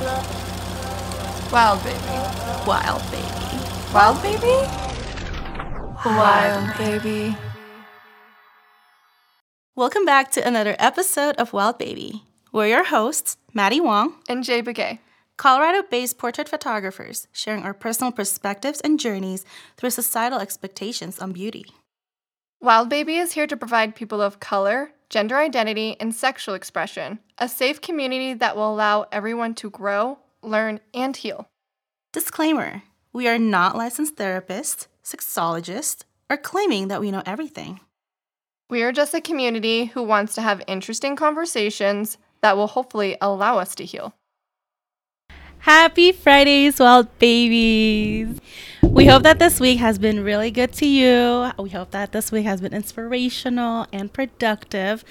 Wild baby. Wild baby. Wild baby? Wild baby. Welcome back to another episode of Wild Baby. We're your hosts, Maddie Wong, And Jay Begay. Colorado based portrait photographers, sharing our personal perspectives and journeys through societal expectations on beauty. Wild Baby is here to provide people of color, gender identity, and sexual expression a safe community that will allow everyone to grow, learn, and heal. Disclaimer We are not licensed therapists, sexologists, or claiming that we know everything. We are just a community who wants to have interesting conversations that will hopefully allow us to heal. Happy Fridays, wild babies! We hope that this week has been really good to you. We hope that this week has been inspirational and productive,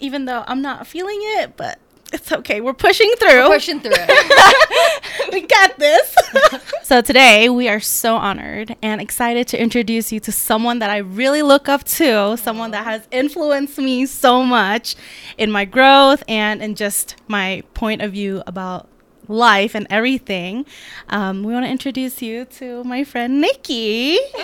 even though I'm not feeling it, but it's okay. We're pushing through. pushing through we got this. so today we are so honored and excited to introduce you to someone that I really look up to, someone that has influenced me so much in my growth and in just my point of view about life and everything. Um, we want to introduce you to my friend Niki.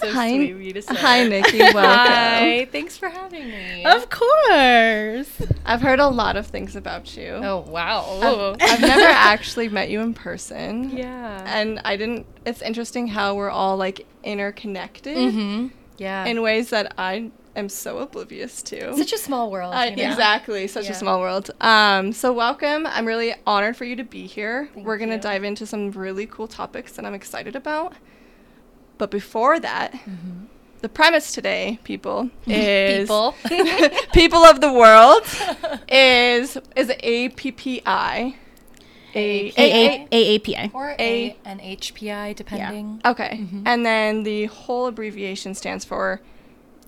so Hi. sweet of you to say. Hi, Niki. Welcome. Hi. Thanks for having me. Of course. I've heard a lot of things about you. oh wow. I've, I've never actually met you in person. yeah. And I didn't, it's interesting how we're all like interconnected mm-hmm. Yeah. in ways that I am so oblivious to. such a small world. Uh, you know? Exactly, such Yeah. a small world. Um, so welcome. I'm really honored for you to be here. Thank We're gonna you. dive into some really cool topics that I'm excited about. But before that, Mm-hmm. the premise today, people, is People. people of the world is is A P P I. A A- A- AAPI. or A- a, an HPI, depending. Okay, Mm-hmm. and then the whole abbreviation stands for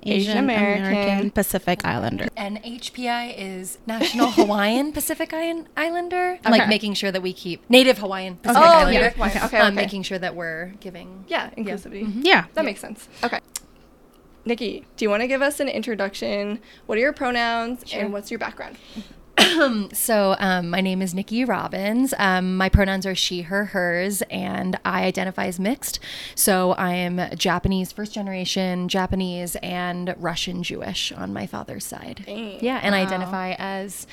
Asian American. Pacific Islander. And HPI is National Hawaiian Pacific Island- Islander. Okay. Like making sure that we keep Native Hawaiian Pacific Oh, Islander. Native Hawaiian. Okay, Um, okay. making sure that we're giving. Yeah, inclusivity. Yeah. That makes sense. Okay. Niki, do you want to give us an introduction? What are your pronouns Sure. and what's your background? So, um, my name is Niki Robins. Um, my pronouns are she, her, hers, and I identify as mixed. So, I am Japanese, first generation Japanese, and Russian Jewish on my father's side. Dang. Yeah, and I identify as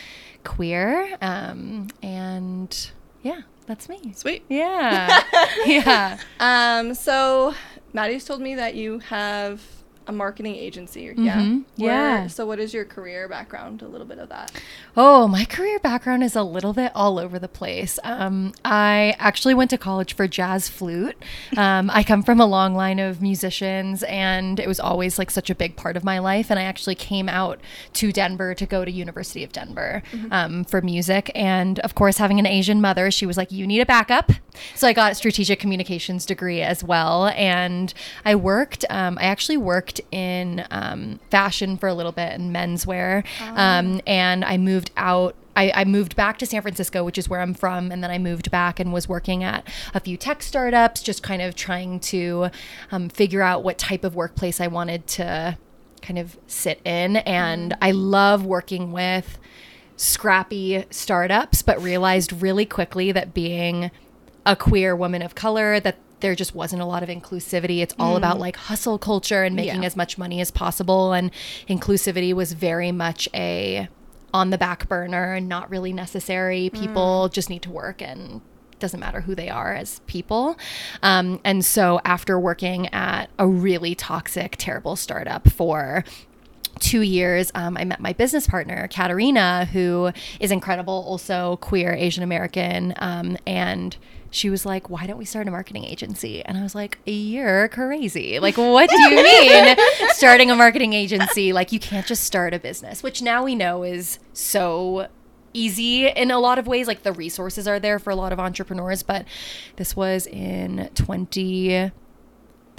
queer. Um, and yeah, that's me. Sweet. Yeah. yeah. Um, so Maddie's told me that you have a marketing agency. Yeah. Mhm. Where- Yeah. So what is your career background? A little bit of that. Oh, my career background is a little bit all over the place. Um, I actually went to college for jazz flute. Um, I come from a long line of musicians, and it was always like such a big part of my life. And I actually came out to Denver to go to University of Denver um, for music. And of course, having an Asian mother, she was like, "You need a backup." So I got a strategic communications degree as well, and I worked. Um, I actually worked in um, fashion for a little bit and menswear, um, and I moved out. I, I moved back to San Francisco, which is where I'm from, and then I moved back and was working at a few tech startups, just kind of trying to um, figure out what type of workplace I wanted to kind of sit in. And I love working with scrappy startups, but realized really quickly that being a queer woman of color, that there just wasn't a lot of inclusivity. It's all about like hustle culture and making Yeah. as much money as possible. And inclusivity was very much a on the back burner and not really necessary. People just need to work and doesn't matter who they are as people. Um, and so after working at a really toxic, terrible startup for two years, um, I met my business partner, Katarina, who is incredible, also queer, Asian American. Um, and she was like, Why don't we start a marketing agency? And I was like, You're crazy. Like, what do you mean starting a marketing agency? Like, you can't just start a business, which now we know is so easy in a lot of ways like the resources are there for a lot of entrepreneurs but this was in 20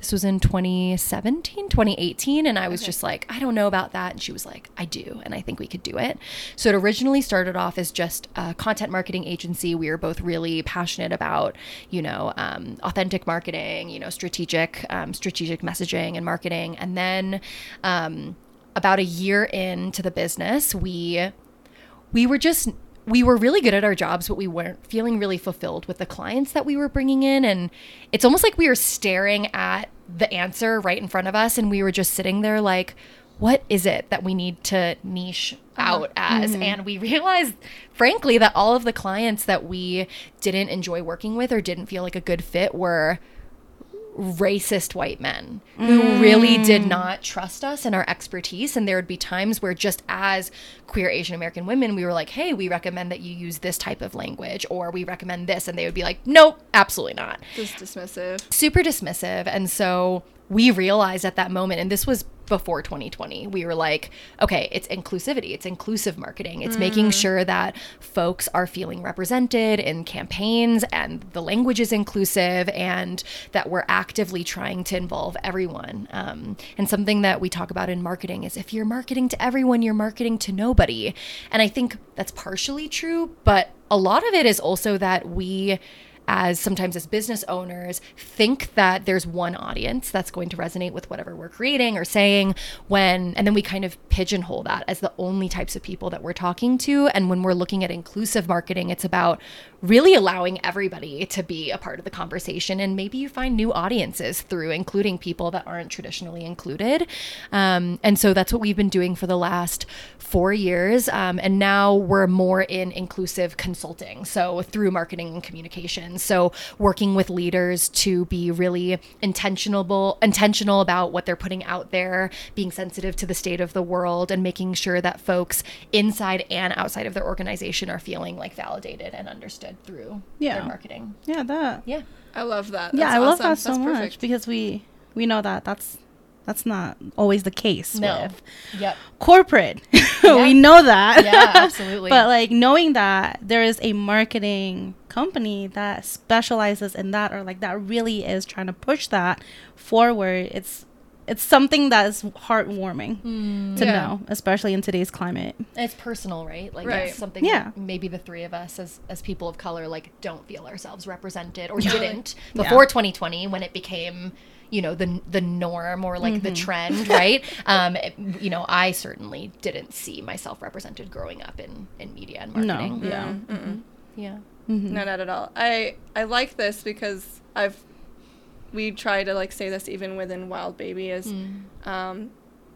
this was in 2017 2018 and i was just like i don't know about that. And she was like i do and i think we could do it. So it originally started off as just a content marketing agency. We were both really passionate about you know um, authentic marketing you know strategic um, strategic messaging and marketing. And then um, about a year into the business we we were just we were really good at our jobs, but we weren't feeling really fulfilled with the clients that we were bringing in. And it's almost like we were staring at the answer right in front of us and we were just sitting there like, what is it that we need to niche uh-huh. out as? Mm-hmm. And we realized, frankly, that all of the clients that we didn't enjoy working with or didn't feel like a good fit were racist white men who mm. really did not trust us and our expertise. And there would be times where, just as queer Asian American women, we were like, hey, we recommend that you use this type of language or we recommend this. And they would be like, nope, absolutely not. Just dismissive. Super dismissive. And so we realized at that moment, and this was before 2020, we were like, okay, it's inclusivity, it's inclusive marketing, it's making sure that folks are feeling represented in campaigns and the language is inclusive and that we're actively trying to involve everyone. Um, and something that we talk about in marketing is if you're marketing to everyone, you're marketing to nobody. And I think that's partially true, but a lot of it is also that we as sometimes as business owners think that there's one audience that's going to resonate with whatever we're creating or saying when and then we kind of pigeonhole that as the only types of people that we're talking to. And when we're looking at inclusive marketing it's about really allowing everybody to be a part of the conversation. And maybe you find new audiences through including people that aren't traditionally included. Um, and so that's what we've been doing for the last four years. Um, and now we're more in inclusive consulting. So through marketing and communications so working with leaders to be really intentional intentional about what they're putting out there being sensitive to the state of the world and making sure that folks inside and outside of their organization are feeling like validated and understood through Yeah. their marketing Yeah, that. yeah I love that. yeah, That's I love awesome. that so That's much perfect. because we we know that that's that's not always the case no with yep corporate. Yeah. we know that. Yeah, absolutely. but like knowing that there is a marketing company that specializes in that or like that really is trying to push that forward, it's it's something that is heartwarming hmm. to Yeah. know, especially in today's climate. it's personal right like Right. it's something Yeah. that maybe the three of us as as people of color like don't feel ourselves represented or Yeah. didn't Yeah. before 2020 when it became you know the the norm or like Mm-hmm. the trend right um it- you know i certainly didn't see myself represented growing up in in media and marketing. No, marketing yeah. yeah No, not at all. I I like this because I've we try to like say this even within Wild Baby is um,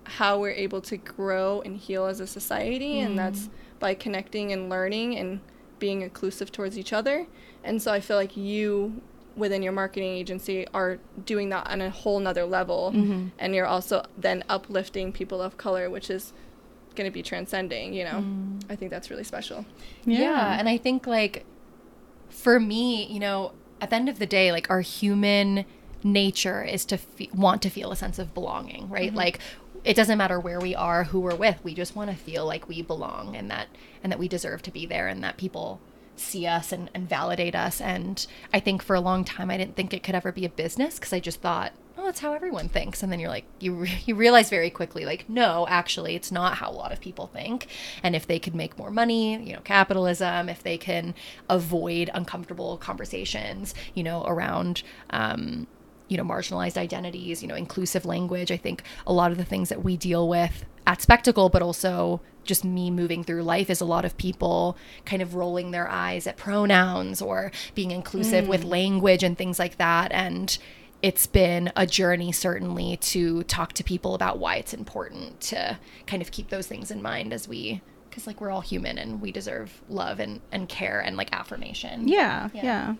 how we're able to grow and heal as a society, and that's by connecting and learning and being inclusive towards each other. And so I feel like you within your marketing agency are doing that on a whole nother level, mm-hmm. and you're also then uplifting people of color, which is going to be transcending. You know, mm. I think that's really special. yeah. and i think like for me you know at the end of the day like our human nature is to fe- want to feel a sense of belonging right mm-hmm. like it doesn't matter where we are who we're with we just want to feel like we belong and that and that we deserve to be there and that people see us and, and validate us. And i think for a long time i didn't think it could ever be a business because i just thought oh that's how everyone thinks. And then you're like you, re- you realize very quickly like no actually it's not how a lot of people think. And if they could make more money you know capitalism if they can avoid uncomfortable conversations you know around um, you know marginalized identities you know inclusive language i think a lot of the things that we deal with at spectacle but also just me moving through life is a lot of people kind of rolling their eyes at pronouns or being inclusive with mm. language and things like that. And it's been a journey certainly to talk to people about why it's important to kind of keep those things in mind as we because like we're all human and we deserve love and, and care and like affirmation Yeah, Yeah. yeah.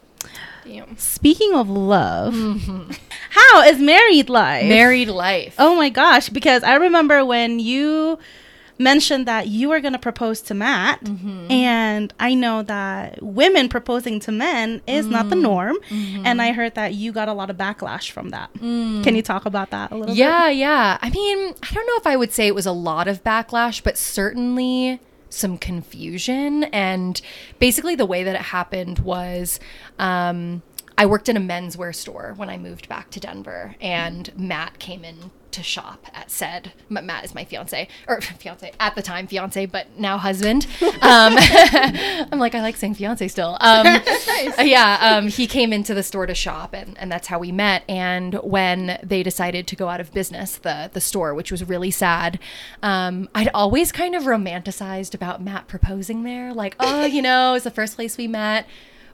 Damn. Speaking of love, mm-hmm. how is married life? married life Oh my gosh, because I remember when you mentioned that you were going to propose to Matt, Mm-hmm. and I know that women proposing to men is not Mm-hmm. the norm, and I heard that you got a lot of backlash from that. Can you talk about that a little Mm. Yeah, yeah. I mean, I don't know if I would say it was a lot of backlash, but certainly some confusion. And basically, the way that it happened was um, I worked in a menswear store when I moved back to Denver, and Matt came in to shop at said. Matt is my fiance, or fiance at the time, fiance, but now husband. Um, I'm like, I like saying fiance still. Um, nice. Yeah, um, he came into the store to shop, and, and that's how we met. And when they decided to go out of business, the the store, which was really sad, um, I'd always kind of romanticized about Matt proposing there, like, oh, you know, it's the first place we met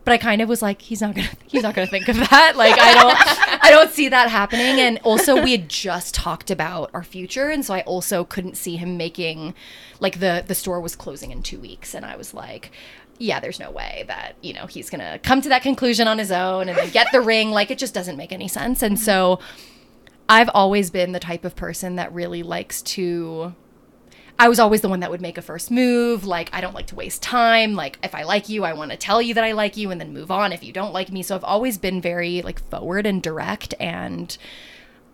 but I kind of was like, he's not gonna, he's not gonna think of that. Like, I don't, I don't see that happening. And also, we had just talked about our future, and so I also couldn't see him making, like, the the store was closing in two weeks, and I was like, yeah, there's no way that you know he's gonna come to that conclusion on his own and then get the ring. Like, it just doesn't make any sense. And so, I've always been the type of person that really likes to I was always the one that would make a first move. Like, I don't like to waste time. Like, if I like you, I want to tell you that I like you and then move on if you don't like me. So I've always been very like forward and direct. And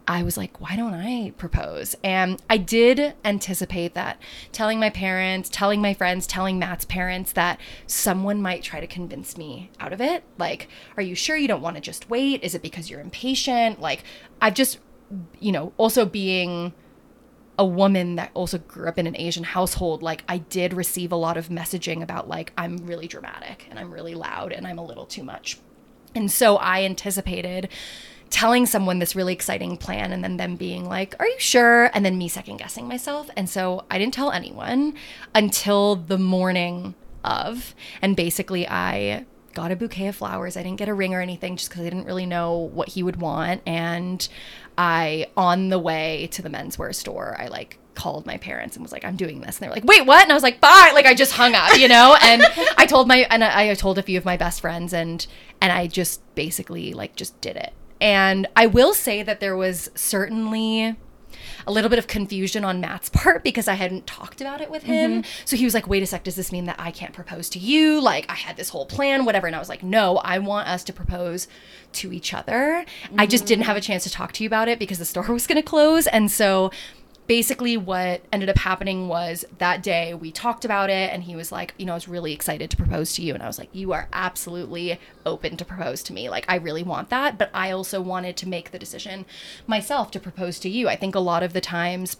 I was like, why don't I propose? And I did anticipate that telling my parents, telling my friends, telling Matt's parents that someone might try to convince me out of it. Like, are you sure you don't want to just wait? Is it because you're impatient? Like, I've just, you know, also being a woman that also grew up in an Asian household, like I did receive a lot of messaging about like I'm really dramatic and I'm really loud and I'm a little too much. And so I anticipated telling someone this really exciting plan and then them being like, Are you sure? And then me second guessing myself. And so I didn't tell anyone until the morning of. And basically, I got a bouquet of flowers. I didn't get a ring or anything just because I didn't really know what he would want. And I, on the way to the menswear store, I like called my parents and was like, I'm doing this. And they were like, wait, what? And I was like, bye. Like I just hung up, you know? And I told my, and I, I told a few of my best friends and, and I just basically like just did it. And I will say that there was certainly a little bit of confusion on Matt's part because I hadn't talked about it with him. Mm-hmm. So he was like, wait a sec, does this mean that I can't propose to you? Like, I had this whole plan, whatever. And I was like, no, I want us to propose to each other. Mm-hmm. I just didn't have a chance to talk to you about it because the store was going to close. And so basically what ended up happening was that day we talked about it and he was like you know i was really excited to propose to you. And i was like you are absolutely open to propose to me. Like i really want that but i also wanted to make the decision myself to propose to you. I think a lot of the times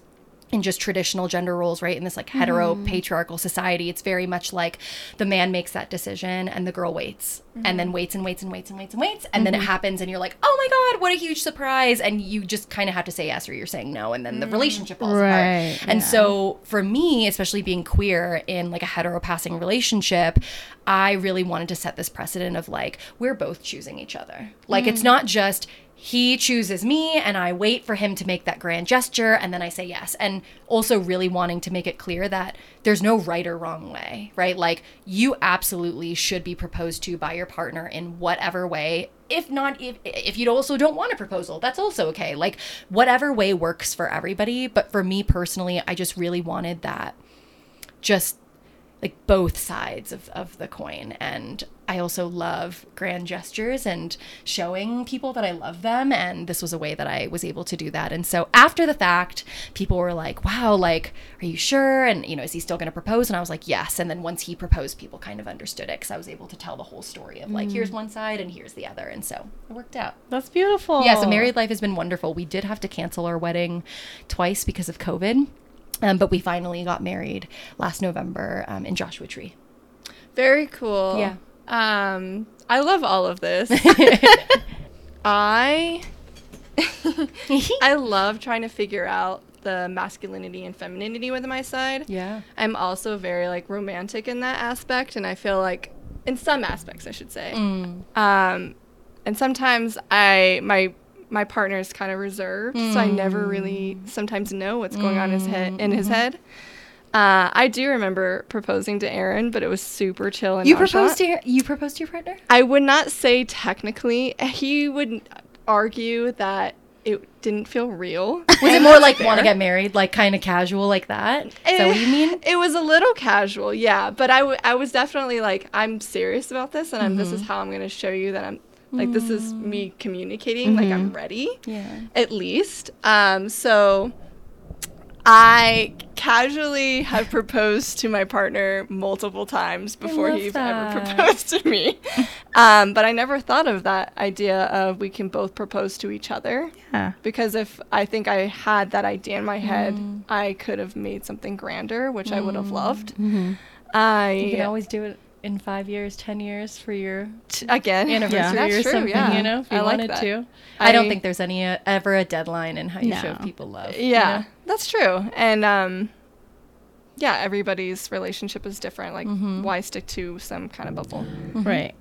in just traditional gender roles, right? In this like hetero mm. patriarchal society, it's very much like the man makes that decision and the girl waits mm-hmm. and then waits and waits and waits and waits and waits. And mm-hmm. then it mm-hmm. happens and you're like, oh my God, what a huge surprise. And you just kind of have to say yes or you're saying no. And then the mm. relationship falls right. apart. And yeah. so for me, especially being queer in like a hetero passing relationship, I really wanted to set this precedent of like, we're both choosing each other. Like, mm. it's not just, he chooses me and I wait for him to make that grand gesture and then I say yes. And also really wanting to make it clear that there's no right or wrong way, right? Like you absolutely should be proposed to by your partner in whatever way. If not if if you also don't want a proposal, that's also okay. Like whatever way works for everybody, but for me personally, I just really wanted that just like both sides of, of the coin and i also love grand gestures and showing people that i love them and this was a way that i was able to do that and so after the fact people were like wow like are you sure and you know is he still going to propose and i was like yes and then once he proposed people kind of understood it because i was able to tell the whole story of like mm. here's one side and here's the other and so it worked out that's beautiful yeah so married life has been wonderful we did have to cancel our wedding twice because of covid um, but we finally got married last November um, in Joshua Tree. Very cool. Yeah. Um, I love all of this. I I love trying to figure out the masculinity and femininity with my side. Yeah. I'm also very like romantic in that aspect and I feel like in some aspects I should say. Mm. Um and sometimes I my my partner is kind of reserved, mm. so I never really hmm. sometimes know what's going mm. on in his head. In his mm-hmm. head. Uh, I do remember proposing to Aaron, but it was super chill and you proposed to your, you proposed to your partner. I would not say technically. He would argue that it didn't feel real. Was it more like want to get married, like kind of casual, like that? Is it, that what you mean? It was a little casual, yeah. But I, w- I was definitely like, I'm serious about this, and mm-hmm. this is mm-hmm. how I'm going to show you that I'm like this is me mm. communicating mm-hmm. like I'm mm-hmm. ready. Yeah. At least. Um so I casually have proposed to my partner multiple times before he ever proposed to me. Um, but I never thought of that idea of we can both propose to each other. Yeah. Because if I think I had that idea in my head, Mm. I could have made something grander, which I would have loved. Mm-hmm. I You can always do it in five years, ten years for your t- again anniversary That's or true, something. yeah. You know, if you I wanted that. to. I, don't think there's any uh, ever a deadline in how you show people love. you Yeah, know? That's true. And um, yeah, everybody's relationship is different. Like, Mhm. why stick to some kind of bubble? Right.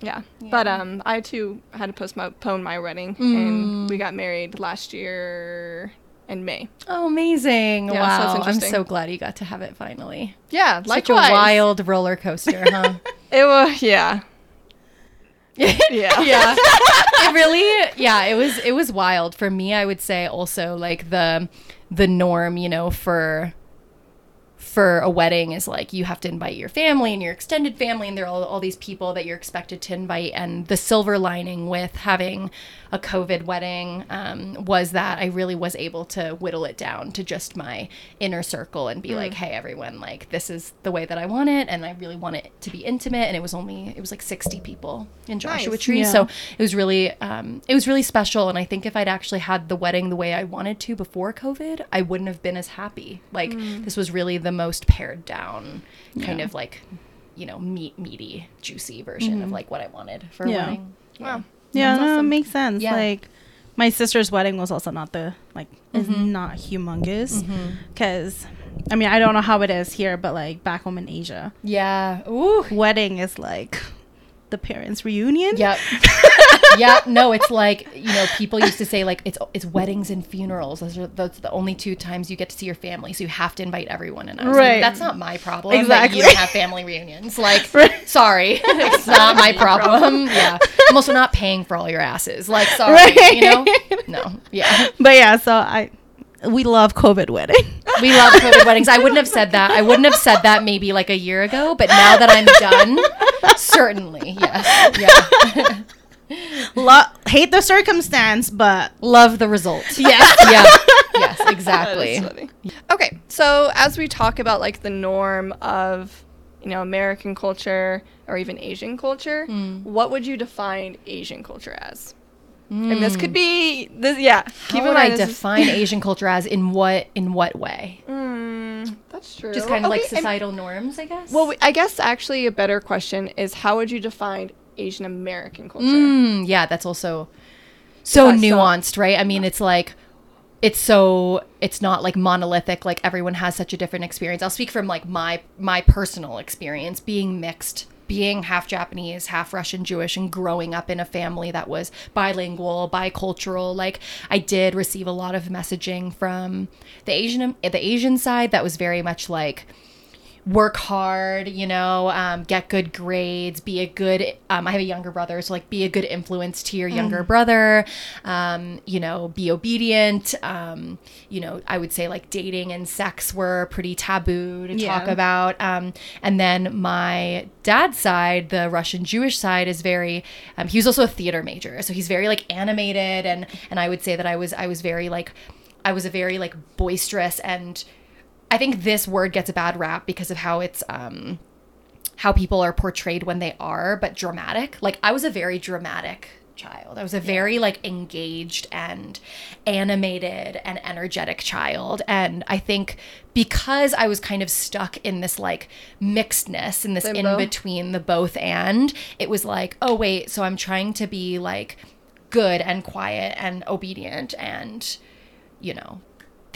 Yeah. But um, I too had to postpone my wedding, Mm. and we got married last year in May. Oh, amazing! Yeah, so wow, I'm so glad you got to have it finally. Yeah, Such likewise. a wild roller coaster, huh? It was yeah. Yeah. yeah it really yeah it was it was wild for me i would say also like the the norm you know for for a wedding is like you have to invite your family and your extended family and there are all, all these people that you're expected to invite and the silver lining with having a covid wedding um, was that i really was able to whittle it down to just my inner circle and be like hey everyone like this is the way that i want it and i really want it to be intimate and it was only it was like 60 people in joshua Nice. tree Yeah. so it was really um, it was really special and i think if i'd actually had the wedding the way i wanted to before covid i wouldn't have been as happy like this was really the most pared down kind of like you know meat meaty juicy version of mm-hmm. like what i wanted for a Yeah. wedding. Wow. Yeah, That's no, it makes sense. Yeah. Like my sister's wedding was also not the like is mm-hmm. not humongous mm-hmm. because I mean I don't know how it is here, but like back home in Asia, yeah. Ooh. wedding is like the parents' reunion. Yep. yeah. No, it's like you know, people used to say like it's it's weddings and funerals. Those are those are the only two times you get to see your family, so you have to invite everyone. And I was Right. like, that's not my problem. Exactly. You don't have family reunions. Like, Right. sorry, it's not my problem. Yeah. I'm also not paying for all your asses. Like, sorry. Right. You know. No. Yeah. But yeah, so I we love COVID wedding. We love COVID weddings. I wouldn't have said that. I wouldn't have said that maybe like a year ago, but now that I'm done, certainly, yes. Yeah. Lo- hate the circumstance, but Love the result. yes. yeah. Yes, exactly. Okay, so as we talk about like the norm of you know American culture or even Asian culture, Hmm. what would you define Asian culture as? And this could be this, yeah. How would I define Asian culture as in what in what way? Mm, that's true. Just kind of like Okay, and- societal norms, I guess. Well, I guess actually a better question is how would you define Asian American culture? Mm, yeah, that's also so That's so- nuanced, right? I mean, it's like it's so it's not like monolithic like everyone has such a different experience. I'll speak from like my my personal experience being mixed being half Japanese, half Russian Jewish, and growing up in a family that was bilingual, bicultural, like I did receive a lot of messaging from the Asian the Asian side that was very much like work hard, you know, um, get good grades, be a good. Um, I have a younger brother, so like be a good influence to your younger brother. Um, you know, be obedient. Um, you know, I would say like dating and sex were pretty taboo to talk about. Um, and then my dad's side, the Russian Jewish side, is very. Um, he was also a theater major, so he's very like animated, and and I would say that I was I was very like. I was a very like boisterous and I think this word gets a bad rap because of how it's um how people are portrayed when they are, but dramatic. Like I was a very dramatic child. I was a very like engaged and animated and energetic child. And I think because I was kind of stuck in this like mixedness in this Limbo. in between the both and, it was like, oh wait, so I'm trying to be like good and quiet and obedient and you know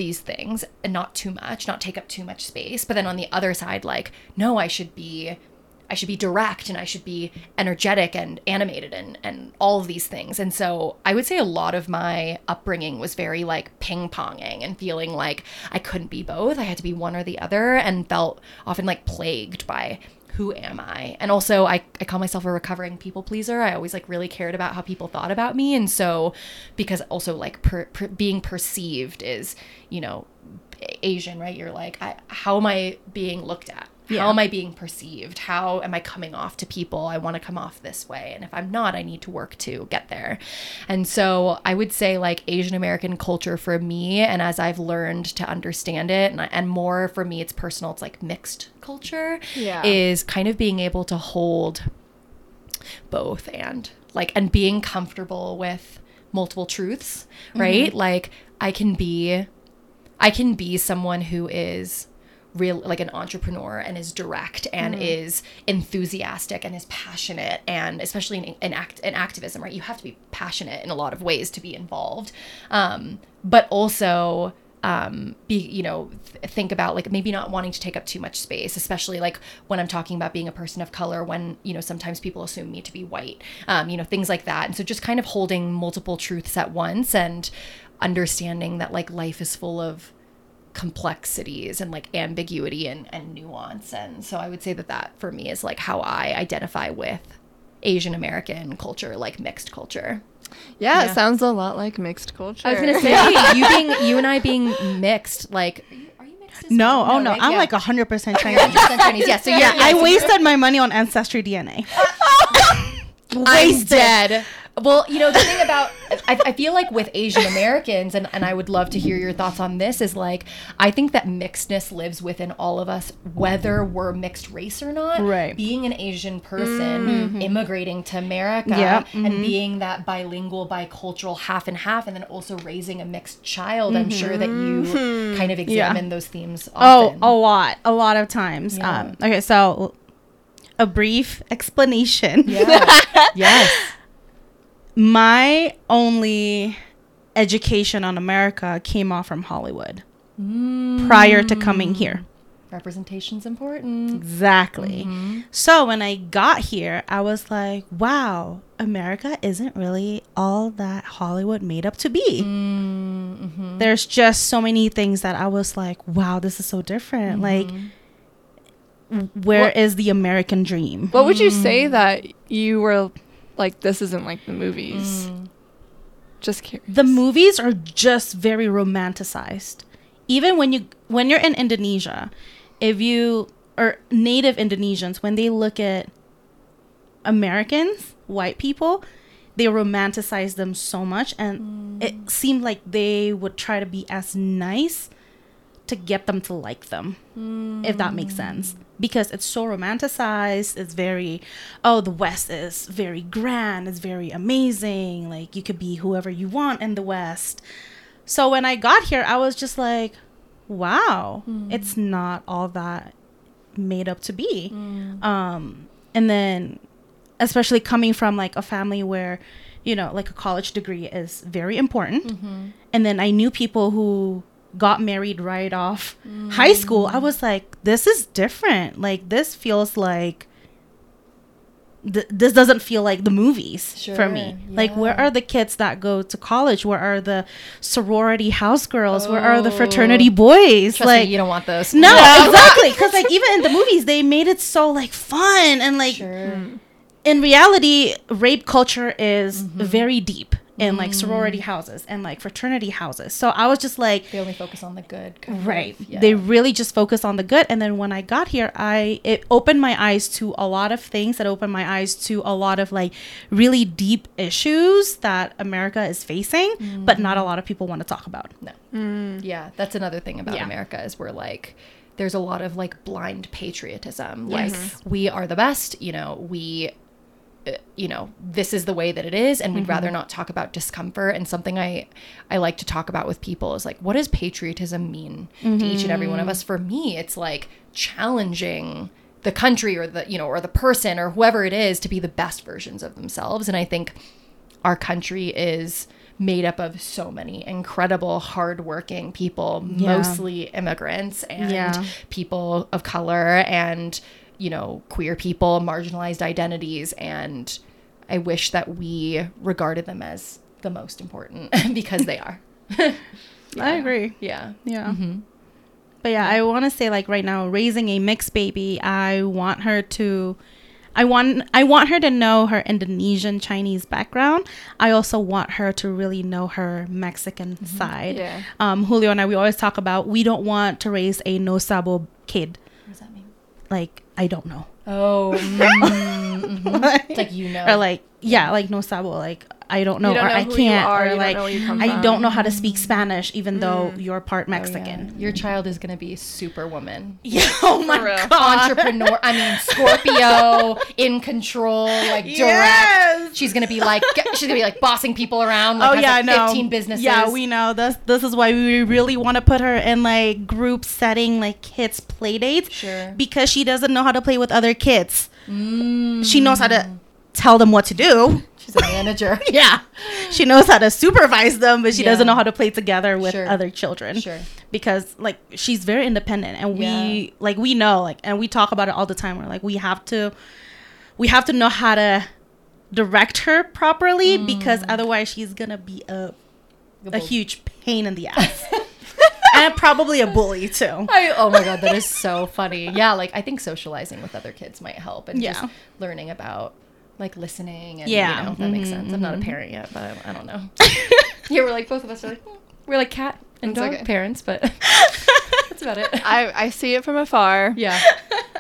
these things and not too much not take up too much space. But then on the other side like no i should be i should be direct and i should be energetic and animated and and all of these things. And so i would say a lot of my upbringing was very like ping-ponging and feeling like i couldn't be both. I had to be one or the other and felt often like plagued by who am I? And also, I, I call myself a recovering people pleaser. I always like really cared about how people thought about me. And so, because also like per, per, being perceived is, you know, Asian, right? You're like, I, how am I being looked at? Yeah. How am I being perceived? How am I coming off to people? I want to come off this way. And if I'm not, I need to work to get there. And so I would say, like, Asian American culture for me, and as I've learned to understand it, and, and more for me, it's personal, it's like mixed culture, Yeah. is kind of being able to hold both and like and being comfortable with multiple truths right mm-hmm. like i can be i can be someone who is real like an entrepreneur and is direct and is enthusiastic and is passionate and especially in, in act in activism right? You have to be passionate in a lot of ways to be involved. Um but also um be you know th- think about like maybe not wanting to take up too much space especially like when i'm talking about being a person of color when you know sometimes people assume me to be white um you know things like that. And so just kind of holding multiple truths at once and understanding that like life is full of complexities and like ambiguity and, and nuance and so i would say that that for me is like how i identify with asian american culture like mixed culture yeah, Yeah. it sounds a lot like mixed culture. I was gonna say you being you and I being mixed, like are you, mixed? No, well? oh no, right? I'm Yeah. like hundred percent Chinese. 100% Chinese. Yeah, so yeah, yeah, I wasted my money on ancestry DNA. I'm wasted. dead. Well, you know the thing about I, I feel like with Asian Americans, and and I would love to hear your thoughts on this. Is like I think that mixedness lives within all of us, whether we're mixed race or not. Right. Being an Asian person, mm-hmm. immigrating to America, Yeah, and mm-hmm. being that bilingual, bicultural, half and half, and then also raising a mixed child. I'm sure that you mm-hmm. hmm. kind of examine those themes. Oh, a lot, a lot of times. Yeah. Um, okay, so a brief explanation. yeah, yes. My only education on America came off from Hollywood mm. prior to coming here. Representation's important. Exactly. Mm-hmm. So when I got here, I was like, wow, America isn't really all that Hollywood made up to be. Mm-hmm. There's just so many things that I was like, wow, this is so different. Mm-hmm. Like, where is What- the American dream? What would you say mm. that you were like? This isn't like the movies. Mm. Just curious. the movies are just very romanticized even when you when you're in indonesia if you or native indonesians when they look at americans white people they romanticize them so much and mm. it seemed like they would try to be as nice to get them to like them if that makes mm. sense because it's so romanticized it's very oh the west is very grand it's very amazing like you could be whoever you want in the west. So when i got here i was just like wow hmm. it's not all that made up to be. Hmm. Um and then especially coming from like a family where you know like a college degree is very important. Mm-hmm. And then i knew people who got married right off high school i was like this is different. Like this feels like th- this doesn't feel like the movies for me. Sure, like where are the kids that go to college? Where are the sorority house girls? Where are the fraternity oh. boys? Trust like me, you don't want those. no exactly. Because like even in the movies they made it so like fun and like Sure. in reality, rape culture is mm-hmm. very deep in like sorority mm. houses and like fraternity houses. So I was just like, They only focus on the good. right. of, yeah. They really just focus on the good. And then when I got here, I it opened my eyes to a lot of things. That opened my eyes to a lot of like really deep issues that America is facing, but not a mm. lot of people want to talk about. No. Mm. Yeah, that's another thing about Yeah. America is we're like there's a lot of like blind patriotism. Yes. Like mm-hmm. we are the best, you know, we you know, this is the way that it is and we'd rather mm-hmm. not talk about discomfort and something I I like to talk about with people is like what does patriotism mean to each and every one of mm. us? For me, it's like challenging the country or the you know or the person or whoever it is to be the best versions of themselves and I think our country is made up of so many incredible hardworking people Yeah. mostly immigrants and Yeah. people of color and you know queer people marginalized identities and i wish that we regarded them as the most important because they are I agree. yeah Yeah. But yeah, I want to say like right now, raising a mixed baby, I want her to, I want I want her to know her Indonesian Chinese background. I also want her to really know her Mexican side. Yeah. Um, Julio and I, we always talk about we don't want to raise a no sabo kid. what does that mean like I don't know. Oh, mm, mhm. it's like you know. or like yeah, like no sabo, like I don't know, don't or know I can't, are, you or don't like know where you come I from. don't know how to speak Spanish, even though you're part Oh, yeah. Mexican. Your child is gonna be superwoman. Yeah. Oh my god. Entrepreneur, I mean Scorpio, in control, like direct. Yes. She's gonna be like she's gonna be like bossing people around. Like, oh has, yeah, like, no. 15 businesses. Yeah, we know. This this is why we really want to put her in like group setting, like kids play dates. Sure. Because she doesn't know how to play with other kids. Mm, She knows how to tell them what to do. she's a manager. Yeah. She knows how to supervise them, but she Yeah. doesn't know how to play together with Sure. other children. Sure. Because like she's very independent and we Yeah. like we know like and we talk about it all the time. We're like we have to we have to know how to direct her properly Mm. because otherwise she's gonna be a a bull. huge pain in the ass. and probably a bully too. I, oh my god, that is so funny. Yeah, like I think socializing with other kids might help, and Yeah. just learning about like listening. And, Yeah. you know, that makes Mhm, sense. I'm not a parent yet, but I, I don't know. yeah, we're like both of us are like hmm, we're like cat and It's dog okay. parents, but that's about it. I, I see it from afar. yeah,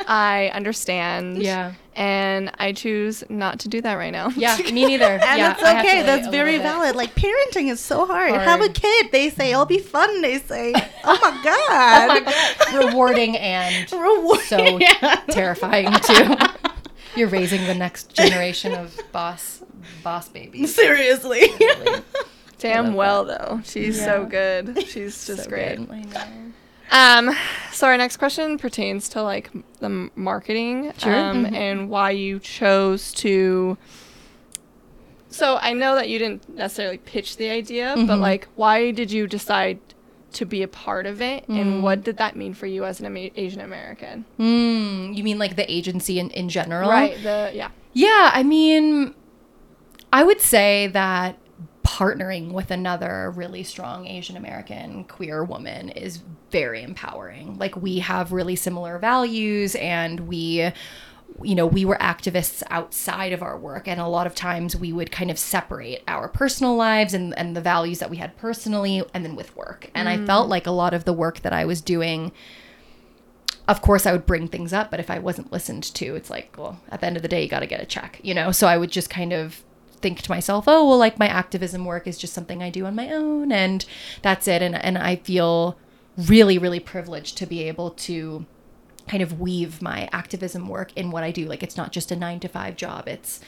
I understand. yeah, And I choose not to do that right now. yeah. Me neither. And yeah, it's I have to okay. That's very little bit. valid. Like parenting is so hard. Hard. Have a kid. They say it'll be fun. They say, "Oh my Oh god, my God. Rewarding and Reward- so Yeah. terrifying too. You're raising the next generation of boss boss babies. Seriously. Really. Damn love well though. She's so good. She's just So great. good. I know. Um, so our next question pertains to like the marketing, Sure. um, Mhm. and why you chose to. So I know that you didn't necessarily pitch the idea, but Mhm. like, why did you decide to be a part of it, Mm. and what did that mean for you as an Ama- Asian American? Mm, you mean like the agency in, in general? Right. The yeah. Yeah, I mean, I would say that partnering with another really strong Asian American queer woman is very empowering. Like, we have really similar values and we. You know, we were activists outside of our work, and a lot of times we would kind of separate our personal lives and, and the values that we had personally and then with work. And I mm. felt like a lot of the work that I was doing of course I would bring things up, but if I wasn't listened to, it's like, well, at the end of the day, you got to get a check, you know? So I would just kind of think to myself, oh, well, like my activism work is just something I do on my own and that's it. And, and I feel really, really privileged to be able to kind of weave my activism work in what I do. Like it's not just a nine to five job. It's,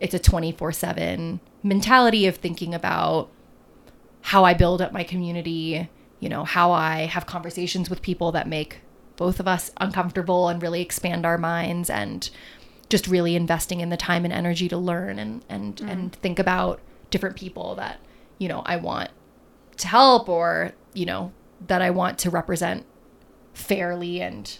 it's a 24 seven mentality of thinking about how I build up my community, you know, how I have conversations with people that make both of us uncomfortable and really expand our minds and just really investing in the time and energy to learn and and mm. and think about different people that, you know, I want to help or, you know, that I want to represent fairly and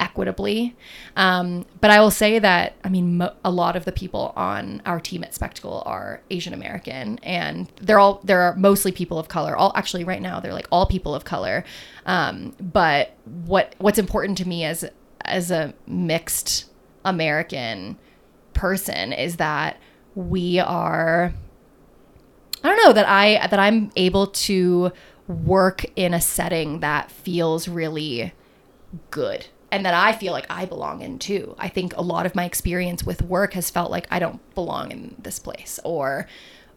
equitably. Um, but I will say that, I mean, mo- a lot of the people on our team at Spectacle are Asian American, and they're all they're mostly people of color. All actually, right now, they're like all people of color. Um, but what what's important to me as as a mixed American person is that we are I don't know that I that I'm able to work in a setting that feels really good and that I feel like I belong in too. I think a lot of my experience with work has felt like I don't belong in this place or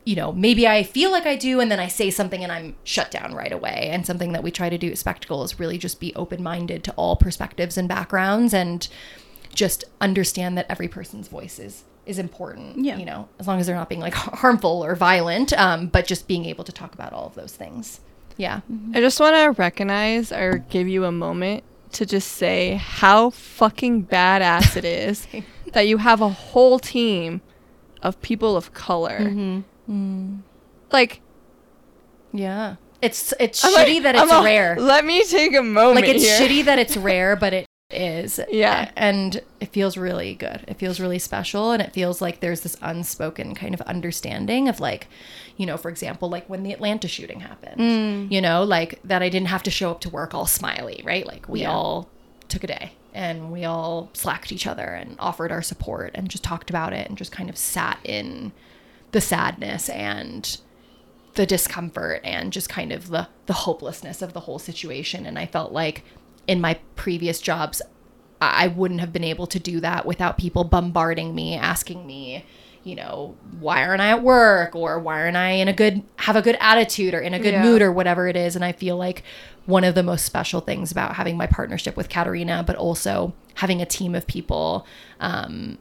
you know, maybe I feel like I do and then I say something and I'm shut down right away. And something that we try to do at Spectacle is really just be open-minded to all perspectives and backgrounds and just understand that every person's voice is is important. Yeah. You know, as long as they're not being like harmful or violent, um, but just being able to talk about all of those things. Yeah. I just want to recognize or give you a moment to just say how fucking badass it is that you have a whole team of people of color. Mm-hmm. Like, Yeah. It's it's I'm shitty like- that it's rare. Let me take a moment. Like it's here. shitty that it's rare, but it is. Yeah. And it feels really good. It feels really special and it feels like there's this unspoken kind of understanding of like, you know, for example, like when the Atlanta shooting happened. Mm. You know, like that I didn't have to show up to work all smiley, right? Like we Yeah. all took a day and we all slacked each other and offered our support and just talked about it and just kind of sat in the sadness and the discomfort and just kind of the the hopelessness of the whole situation and I felt like in my previous jobs I wouldn't have been able to do that without people bombarding me, asking me, you know, why aren't I at work or why aren't I in a good have a good attitude or in a good Yeah. mood or whatever it is. And I feel like one of the most special things about having my partnership with Katarina, but also having a team of people um,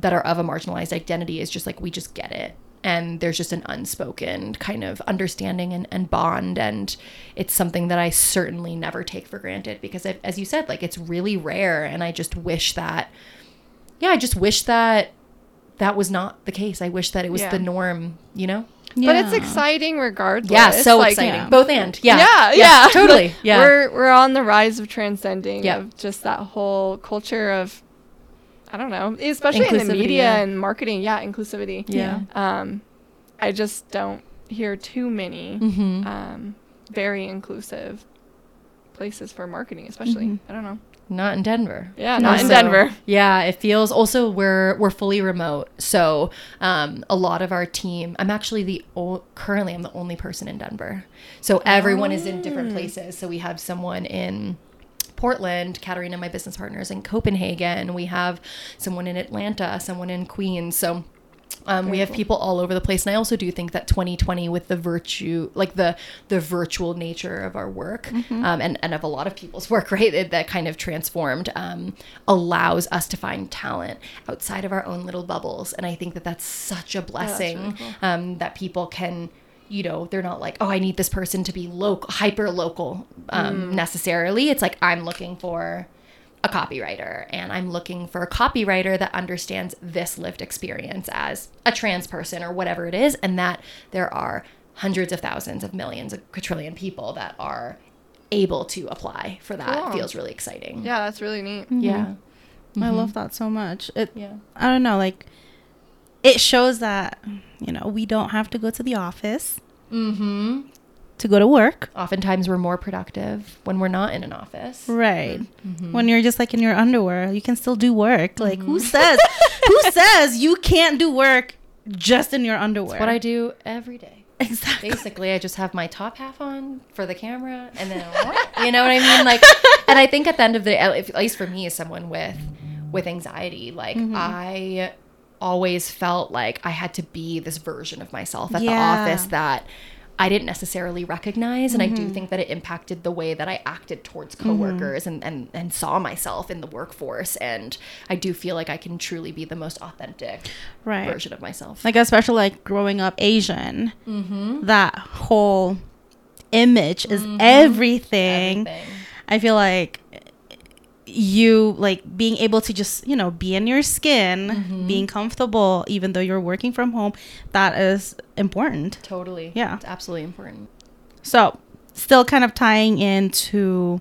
that are of a marginalized identity is just like we just get it. And there's just an unspoken kind of understanding and, and bond. And it's something that I certainly never take for granted because, it, as you said, like it's really rare. And I just wish that, yeah, I just wish that that was not the case. I wish that it was Yeah. the norm, you know? But it's Yeah. exciting regardless. Yeah, so like, exciting. yeah. Both and. Yeah. Yeah, yeah, Totally. Yeah. We're we're on the rise of transcending Yeah. of just that whole culture of I don't know, especially in the media yeah. and marketing. Yeah, inclusivity. Yeah. Um, I just don't hear too many Mm-hmm. um, very inclusive places for marketing, especially. I don't know. Not in Denver. Yeah, not in Denver. Yeah, it feels also we're we're fully remote. So um, a lot of our team. I'm actually the o- currently I'm the only person in Denver. So everyone is in different places. So we have someone in. Portland, Katarina, my business partner, is in Copenhagen. We have someone in Atlanta, someone in Queens. So um, we have people all over the place, and I also do think that 2020, with the virtue, like the the virtual nature of our work, um, and and of a lot of people's work, right, it, that kind of transformed, um, allows us to find talent outside of our own little bubbles, and I think that that's such a blessing really cool. um, that people can. You know, they're not like, oh, I need this person to be local, hyper local, um, mm. necessarily. It's like I'm looking for a copywriter and I'm looking for a copywriter that understands this lived experience as a trans person or whatever it is, and that there are hundreds of thousands of millions, of quadrillion people that are able to apply for that. Cool. feels really exciting. Yeah, that's really neat. Mm-hmm. Yeah. I love mm-hmm. that so much. It Yeah. I don't know, like it shows that, you know, we don't have to go to the office Mm-hmm. to go to work. Oftentimes we're more productive when we're not in an office. Right. Mm-hmm. When you're just like in your underwear, you can still do work. Like who says who says you can't do work just in your underwear? What I do every day. exactly. basically i just have my top half on for the camera and then you know what i mean like and i think at the end of the day at least for me as someone with with anxiety like Mm-hmm. i always felt like i had to be this version of myself at Yeah. the office that I didn't necessarily recognize, and I Mm-hmm. do think that it impacted the way that I acted towards coworkers and, and and saw myself in the workforce. And I do feel like I can truly be the most authentic Right. version of myself. Like especially like growing up Asian, Mm-hmm. that whole image is everything. Everything. I feel like you like being able to just you know be in your skin Mm-hmm. being comfortable even though you're working from home that is important Totally. Yeah. It's absolutely important. so still kind of tying into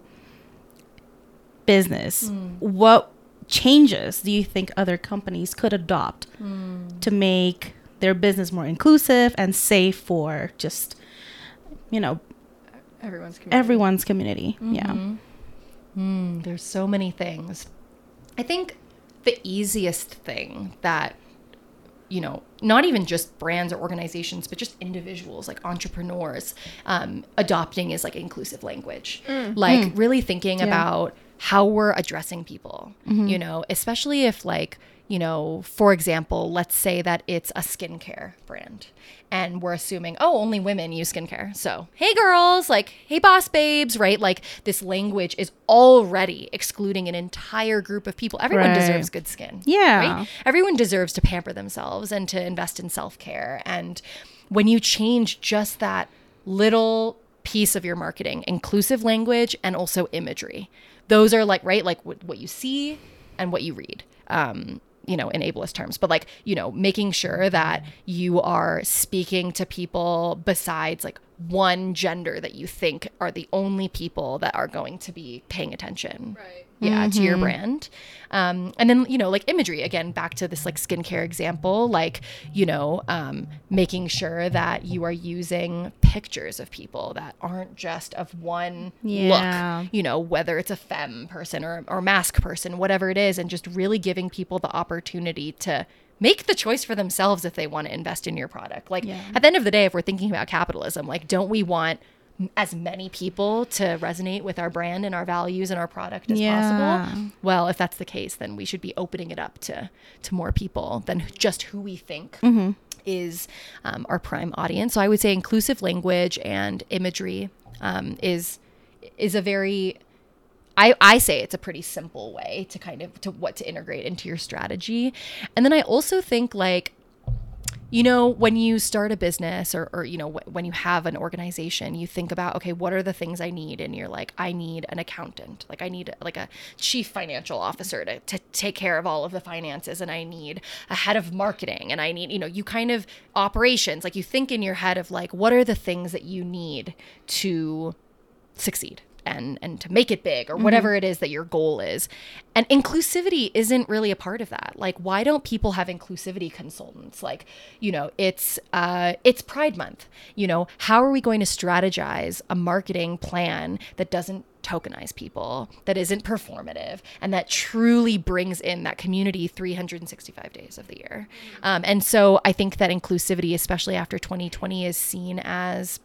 business hmm. what changes do you think other companies could adopt hmm. to make their business more inclusive and safe for just you know Everyone's community. everyone's community yeah mm-hmm. Mm, there's so many things. I think the easiest thing that you know, not even just brands or organizations, but just individuals like entrepreneurs um, adopting is like inclusive language. Like really thinking about how we're addressing people, you know, especially if like, you know, for example, let's say that it's a skincare brand and we're assuming, oh, only women use skincare. So, hey girls, like, hey boss babes, right? Like, this language is already excluding an entire group of people. Everyone Right. deserves good skin. Yeah. Right? Everyone deserves to pamper themselves and to invest in self care. And when you change just that little piece of your marketing, inclusive language and also imagery, those are like, right? Like what, what you see and what you read. Um, you know, in ableist terms, but like, you know, making sure that you are speaking to people besides like one gender that you think are the only people that are going to be paying attention Right. Yeah to your brand um, and then you know like imagery again back to this like skincare example like you know um, making sure that you are using pictures of people that aren't just of one Yeah. look you know whether it's a femme person or, or masc person whatever it is and just really giving people the opportunity to make the choice for themselves if they want to invest in your product like Yeah. at the end of the day if we're thinking about capitalism like don't we want as many people to resonate with our brand and our values and our product as Yeah. possible. Well, if that's the case, then we should be opening it up to to more people than just who we think is um, our prime audience. So I would say inclusive language and imagery um, is is a very I, I say it's a pretty simple way to kind of to what to integrate into your strategy. And then I also think like you know when you start a business or, or you know wh- when you have an organization you think about okay what are the things i need? And you're like i need an accountant. Like i need like a chief financial officer to, to take care of all of the finances. And i need a head of marketing. And i need you know you kind of operations like you think in your head of like what are the things that you need to succeed and and to make it big or whatever it is that your goal is. And inclusivity isn't really a part of that. Like why don't people have inclusivity consultants? Like you know it's uh it's pride month. You know how are we going to strategize a marketing plan that doesn't tokenize people that isn't performative and that truly brings in that community 365 days of the year? Um, and so i think that inclusivity especially after 2020 is seen as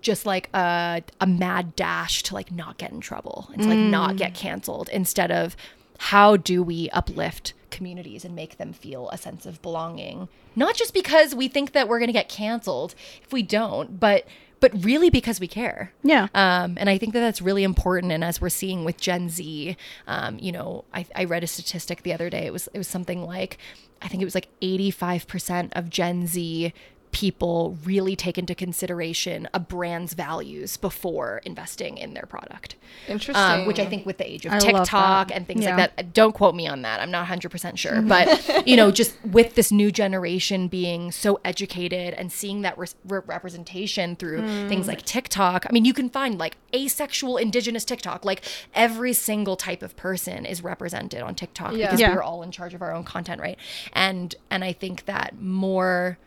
just like a, a mad dash to like not get in trouble and to like not get canceled instead of how do we uplift communities and make them feel a sense of belonging not just because we think that we're going to get canceled if we don't but but really because we care Yeah. um, and I think that that's really important. And as we're seeing with Gen Z, um, you know, I, I read a statistic the other day. It was it was something like, I think it was like eighty five percent of Gen Z people really take into consideration a brand's values before investing in their product. Interesting. Um, which I think with the age of I TikTok and things Yeah. like that, don't quote me on that. I'm not 100% sure. But, you know, just with this new generation being so educated and seeing that res- re- representation through things like TikTok, I mean, you can find like asexual indigenous TikTok. Like every single type of person is represented on TikTok Yeah. because Yeah. we're all in charge of our own content, right? And and I think that more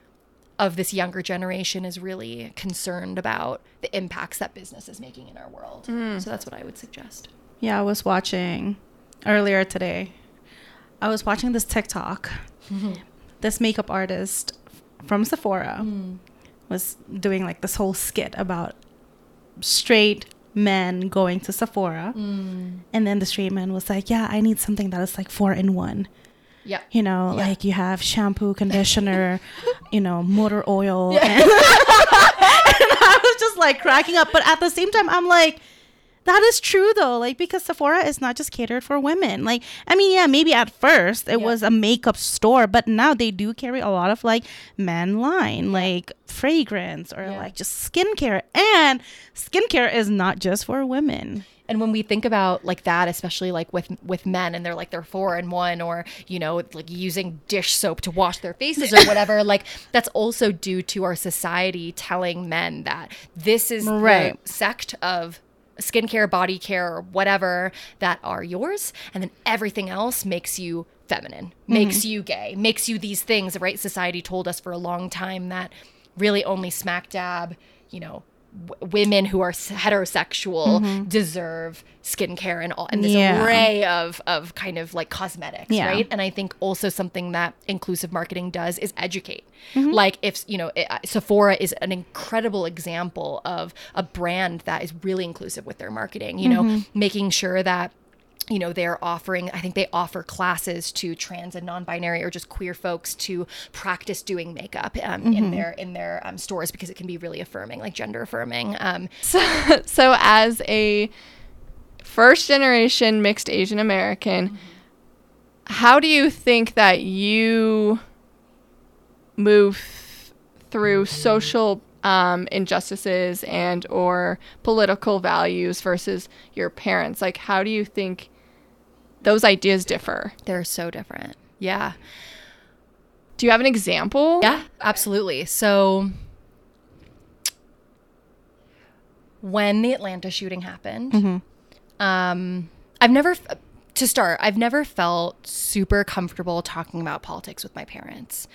of this younger generation is really concerned about the impacts that business is making in our world. Hmm. So that's what I would suggest. Yeah, I was watching earlier today. I was watching this TikTok. This makeup artist from Sephora hmm. was doing like this whole skit about straight men going to Sephora. Hmm. And then the straight man was like, Yeah, I need something that is like four in one. Yeah. You know, Yeah. like you have shampoo, conditioner, you know, motor oil. And, and I was just like cracking up. But at the same time, I'm like, that is true though. Like, because Sephora is not just catered for women. Like, I mean, yeah, maybe at first it Yeah. was a makeup store, but now they do carry a lot of like men line, like fragrance or Yeah. like just skincare. And skincare is not just for women. And when we think about like that, especially like with with men and they're like they're four and one or, you know, like using dish soap to wash their faces or whatever, like that's also due to our society telling men that this is Right. the sect of skincare, body care, or whatever that are yours, and then everything else makes you feminine, mm-hmm. makes you gay, makes you these things, right? Society told us for a long time that really only smack dab, you know, w- women who are heterosexual mm-hmm. deserve skincare and all and this Yeah. array of of kind of like cosmetics, Yeah. right? And I think also something that inclusive marketing does is educate. Mm-hmm. Like if you know it, uh, Sephora is an incredible example of a brand that is really inclusive with their marketing. You know, mm-hmm. making sure that you know they're offering i think they offer classes to trans and non-binary or just queer folks to practice doing makeup um, in their in their um, stores because it can be really affirming like gender affirming um, So, so as a first generation mixed Asian American, how do you think that you move through social um, injustices and or political values versus your parents? Like, how do you think those ideas differ? they're so different yeah Do you have an example? Yeah, absolutely. So when the Atlanta shooting happened, um, I've never, to start, I've never felt super comfortable talking about politics with my parents,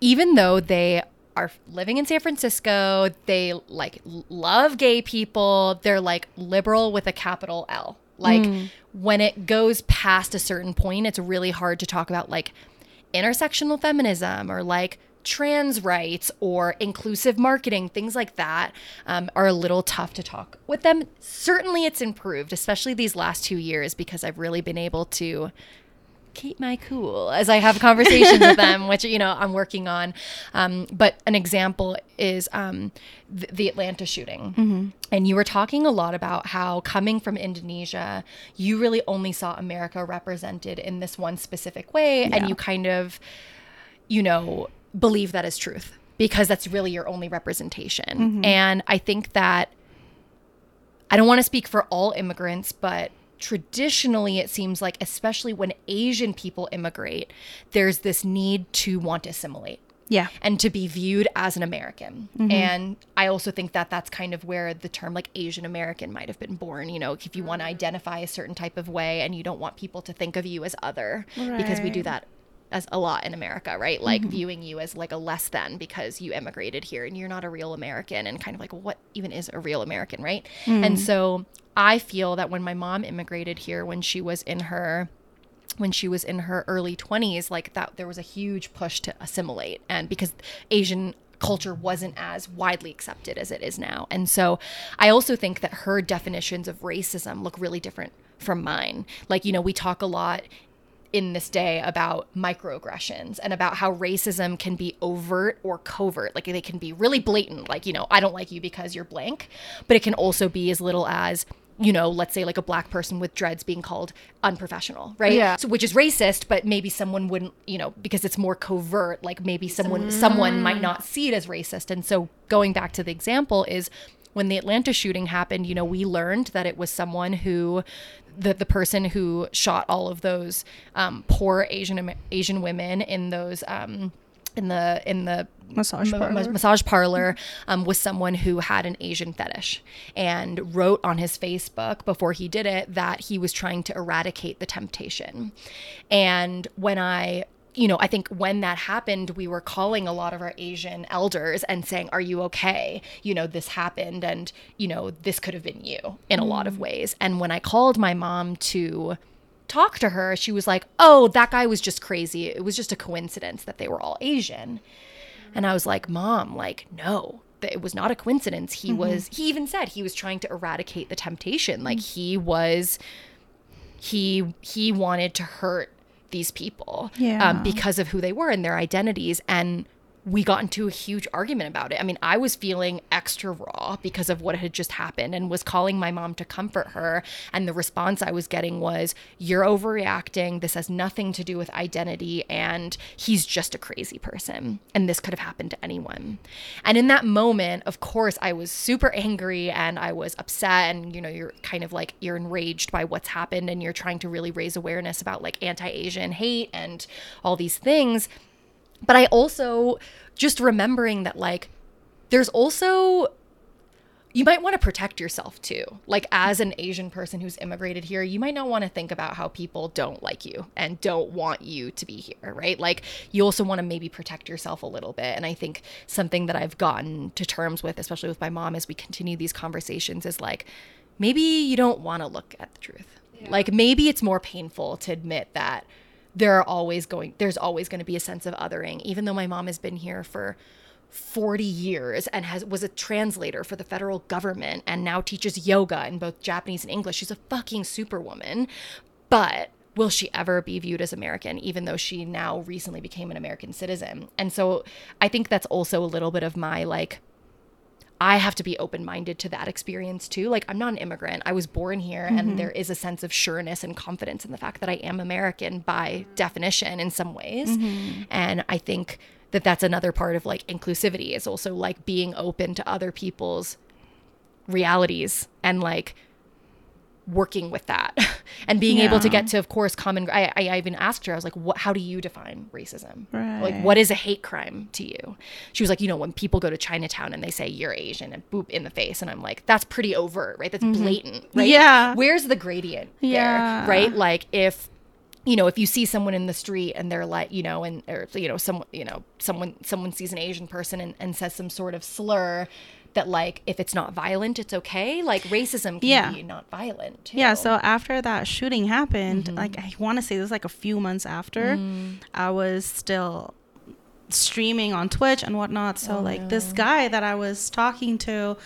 even though they are living in San Francisco. They like love gay people. They're like liberal with a capital L. Like when it goes past a certain point, it's really hard to talk about like intersectional feminism or like trans rights or inclusive marketing, things like that, um, are a little tough to talk with them. Certainly, it's improved, especially these last two years, because I've really been able to keep my cool as I have conversations with them, which you know I'm working on. Um, but an example is um, the, the Atlanta shooting, Mm-hmm. and you were talking a lot about how coming from Indonesia, you really only saw America represented in this one specific way, Yeah. and you kind of, you know, believe that is truth because that's really your only representation. Mm-hmm. And I think that I don't want to speak for all immigrants, but traditionally it seems like especially when Asian people immigrate, there's this need to want to assimilate Yeah. and to be viewed as an American. Mm-hmm. And I also think that that's kind of where the term like Asian American might have been born. You know, if you want to mm. identify a certain type of way and you don't want people to think of you as other, because we do that as a lot in America, right? Like mm-hmm. viewing you as like a less than because you immigrated here and you're not a real American and kind of like what even is a real American, right? And mm. so I feel that when my mom immigrated here when she was in her when she was in her early 20s like that there was a huge push to assimilate and because asian culture wasn't as widely accepted as it is now and so i also think that her definitions of racism look really different from mine like you know we talk a lot in this day about microaggressions and about how racism can be overt or covert. Like they can be really blatant, like, you know, I don't like you because you're blank, but it can also be as little as, you know, let's say like a black person with dreads being called unprofessional, right? Yeah. So which is racist, but maybe someone wouldn't, you know, because it's more covert, like maybe someone someone might mm. not see it as racist. And so going back to the example is when the Atlanta shooting happened, you know, we learned that it was someone who the the person who shot all of those um, poor Asian Asian women in those um, in the in the Massage ma- ma- parlor. massage parlor um, was someone who had an Asian fetish and wrote on his Facebook before he did it that he was trying to eradicate the temptation. And when I you know, I think when that happened, we were calling a lot of our Asian elders and saying, Are you okay? You know, this happened and, you know, this could have been you in a lot of mm. ways. And when I called my mom to talk to her, she was like, Oh, that guy was just crazy. It was just a coincidence that they were all Asian. And I was like, Mom, like, no, it was not a coincidence. He mm-hmm. was, he even said he was trying to eradicate the temptation. Like, mm. he was, he, he wanted to hurt these people Yeah. um, because of who they were and their identities. And we got into a huge argument about it. I mean, I was feeling extra raw because of what had just happened and was calling my mom to comfort her. And the response I was getting was, You're overreacting. This has nothing to do with identity. And he's just a crazy person. And this could have happened to anyone. And in that moment, of course, I was super angry and I was upset. And, you know, you're kind of like, you're enraged by what's happened and you're trying to really raise awareness about like anti Asian hate and all these things but I also just remembering that like there's also you might want to protect yourself too. Like as an Asian person who's immigrated here, you might not want to think about how people don't like you and don't want you to be here, right? Like you also want to maybe protect yourself a little bit. And I think something that I've gotten to terms with, especially with my mom as we continue these conversations is like maybe you don't want to look at the truth. Like maybe it's more painful to admit that there are always going there's always going to be a sense of othering even though my mom has been here for 40 years and has was a translator for the federal government and now teaches yoga in both Japanese and English. She's a fucking superwoman. But will she ever be viewed as American even though she now recently became an American citizen? And so I think that's also a little bit of my like I have to be open minded to that experience too. Like, I'm not an immigrant. I was born here, and mm-hmm. there is a sense of sureness and confidence in the fact that I am American by definition in some ways. Mm-hmm. And I think that that's another part of like inclusivity is also like being open to other people's realities and like working with that and being able to get to of course common I, I I even asked her i was like what how do you define racism? Like what is a hate crime to you? She was like you know when people go to chinatown and they say you're asian and boop in the face and i'm like that's pretty overt right? That's mm-hmm. blatant right? Yeah. where's the gradient Yeah. there right? Like if you know if you see someone in the street and they're like you know and or you know someone you know someone someone sees an asian person and, and says some sort of slur that like if it's not violent it's okay like racism can Yeah. be not violent too. Yeah, so after that shooting happened, Mm-hmm. like I want to say this was like a few months after, Mm. I was still streaming on Twitch and whatnot. So like this guy that I was talking to,